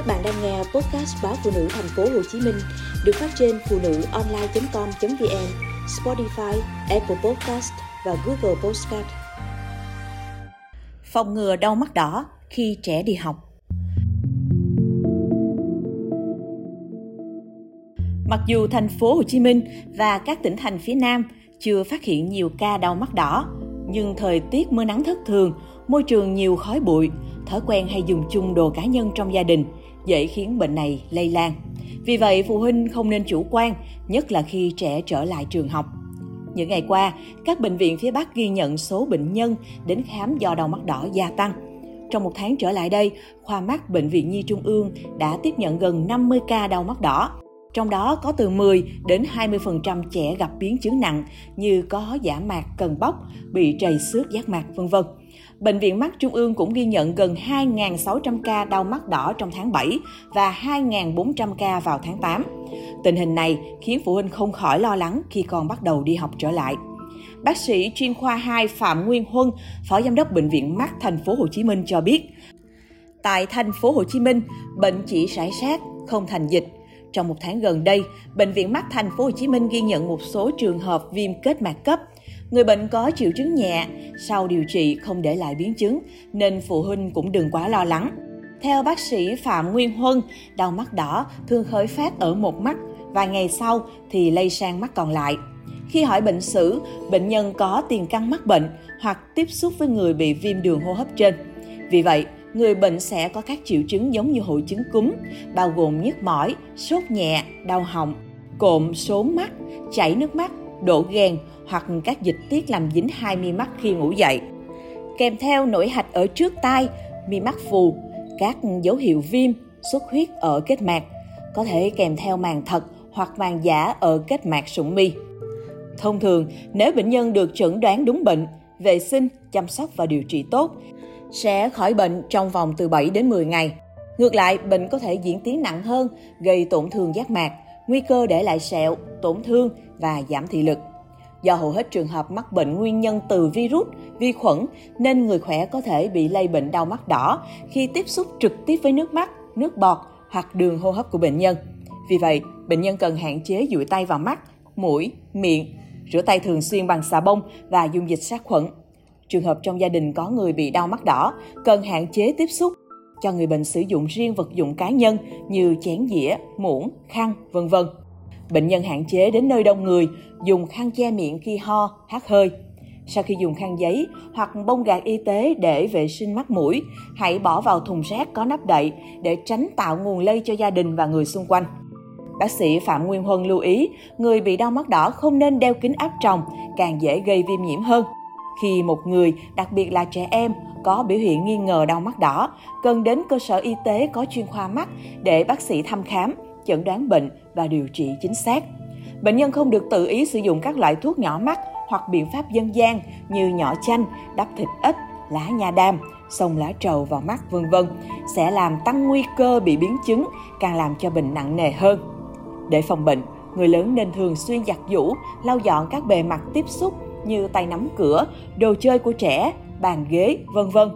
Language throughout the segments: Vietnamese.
Các bạn đang nghe podcast báo phụ nữ thành phố Hồ Chí Minh được phát trên phụ nữ online.com.vn, Spotify, Apple Podcast và Google Podcast. Phòng ngừa đau mắt đỏ khi trẻ đi học. Mặc dù thành phố Hồ Chí Minh và các tỉnh thành phía Nam chưa phát hiện nhiều ca đau mắt đỏ, nhưng thời tiết mưa nắng thất thường, môi trường nhiều khói bụi, thói quen hay dùng chung đồ cá nhân trong gia đình dễ khiến bệnh này lây lan. Vì vậy, phụ huynh không nên chủ quan, nhất là khi trẻ trở lại trường học. Những ngày qua, các bệnh viện phía Bắc ghi nhận số bệnh nhân đến khám do đau mắt đỏ gia tăng. Trong một tháng trở lại đây, khoa mắt Bệnh viện Nhi Trung ương đã tiếp nhận gần 50 ca đau mắt đỏ. Trong đó có từ 10 đến 20% trẻ gặp biến chứng nặng như có giả mạc cần bóc, bị trầy xước giác mạc vân vân. Bệnh viện Mắt Trung ương cũng ghi nhận gần 2.600 ca đau mắt đỏ trong tháng 7 và 2.400 ca vào tháng 8. Tình hình này khiến phụ huynh không khỏi lo lắng khi con bắt đầu đi học trở lại. Bác sĩ chuyên khoa 2 Phạm Nguyên Huân, Phó Giám đốc Bệnh viện Mắt Thành phố Hồ Chí Minh cho biết, tại Thành phố Hồ Chí Minh, bệnh chỉ rải sát, không thành dịch. Trong một tháng gần đây, Bệnh viện Mắt Thành phố Hồ Chí Minh ghi nhận một số trường hợp viêm kết mạc cấp, Người bệnh có triệu chứng nhẹ, sau điều trị không để lại biến chứng, nên phụ huynh cũng đừng quá lo lắng. Theo bác sĩ Phạm Nguyên Huân, đau mắt đỏ thường khởi phát ở một mắt, vài ngày sau thì lây sang mắt còn lại. Khi hỏi bệnh sử, bệnh nhân có tiền căn mắc bệnh hoặc tiếp xúc với người bị viêm đường hô hấp trên. Vì vậy, người bệnh sẽ có các triệu chứng giống như hội chứng cúm, bao gồm nhức mỏi, sốt nhẹ, đau họng, cộm, sốn mắt, chảy nước mắt, đổ ghen hoặc các dịch tiết làm dính hai mi mắt khi ngủ dậy. Kèm theo nổi hạch ở trước tai, mi mắt phù, các dấu hiệu viêm, xuất huyết ở kết mạc, có thể kèm theo màng thật hoặc màng giả ở kết mạc sụn mi. Thông thường, nếu bệnh nhân được chẩn đoán đúng bệnh, vệ sinh, chăm sóc và điều trị tốt, sẽ khỏi bệnh trong vòng từ 7 đến 10 ngày. Ngược lại, bệnh có thể diễn tiến nặng hơn, gây tổn thương giác mạc, nguy cơ để lại sẹo, tổn thương và giảm thị lực. Do hầu hết trường hợp mắc bệnh nguyên nhân từ virus, vi khuẩn nên người khỏe có thể bị lây bệnh đau mắt đỏ khi tiếp xúc trực tiếp với nước mắt, nước bọt hoặc đường hô hấp của bệnh nhân. Vì vậy, bệnh nhân cần hạn chế dụi tay vào mắt, mũi, miệng, rửa tay thường xuyên bằng xà bông và dung dịch sát khuẩn. Trường hợp trong gia đình có người bị đau mắt đỏ, cần hạn chế tiếp xúc cho người bệnh sử dụng riêng vật dụng cá nhân như chén dĩa, muỗng, khăn, vân vân. Bệnh nhân hạn chế đến nơi đông người, dùng khăn che miệng khi ho, hát hơi. Sau khi dùng khăn giấy hoặc bông gạc y tế để vệ sinh mắt mũi, hãy bỏ vào thùng rác có nắp đậy để tránh tạo nguồn lây cho gia đình và người xung quanh. Bác sĩ Phạm Nguyên Huân lưu ý, người bị đau mắt đỏ không nên đeo kính áp tròng, càng dễ gây viêm nhiễm hơn. Khi một người, đặc biệt là trẻ em, có biểu hiện nghi ngờ đau mắt đỏ, cần đến cơ sở y tế có chuyên khoa mắt để bác sĩ thăm khám, chẩn đoán bệnh và điều trị chính xác. Bệnh nhân không được tự ý sử dụng các loại thuốc nhỏ mắt hoặc biện pháp dân gian như nhỏ chanh, đắp thịt ếch, lá nha đam, xông lá trầu vào mắt vân vân sẽ làm tăng nguy cơ bị biến chứng, càng làm cho bệnh nặng nề hơn. Để phòng bệnh, người lớn nên thường xuyên giặt giũ, lau dọn các bề mặt tiếp xúc như tay nắm cửa, đồ chơi của trẻ, bàn ghế, vân vân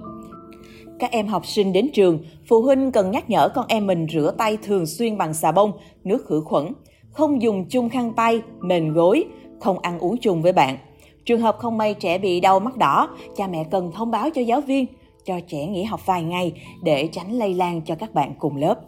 các em học sinh đến trường, phụ huynh cần nhắc nhở con em mình rửa tay thường xuyên bằng xà bông, nước khử khuẩn, không dùng chung khăn tay, mền gối, không ăn uống chung với bạn. Trường hợp không may trẻ bị đau mắt đỏ, cha mẹ cần thông báo cho giáo viên, cho trẻ nghỉ học vài ngày để tránh lây lan cho các bạn cùng lớp.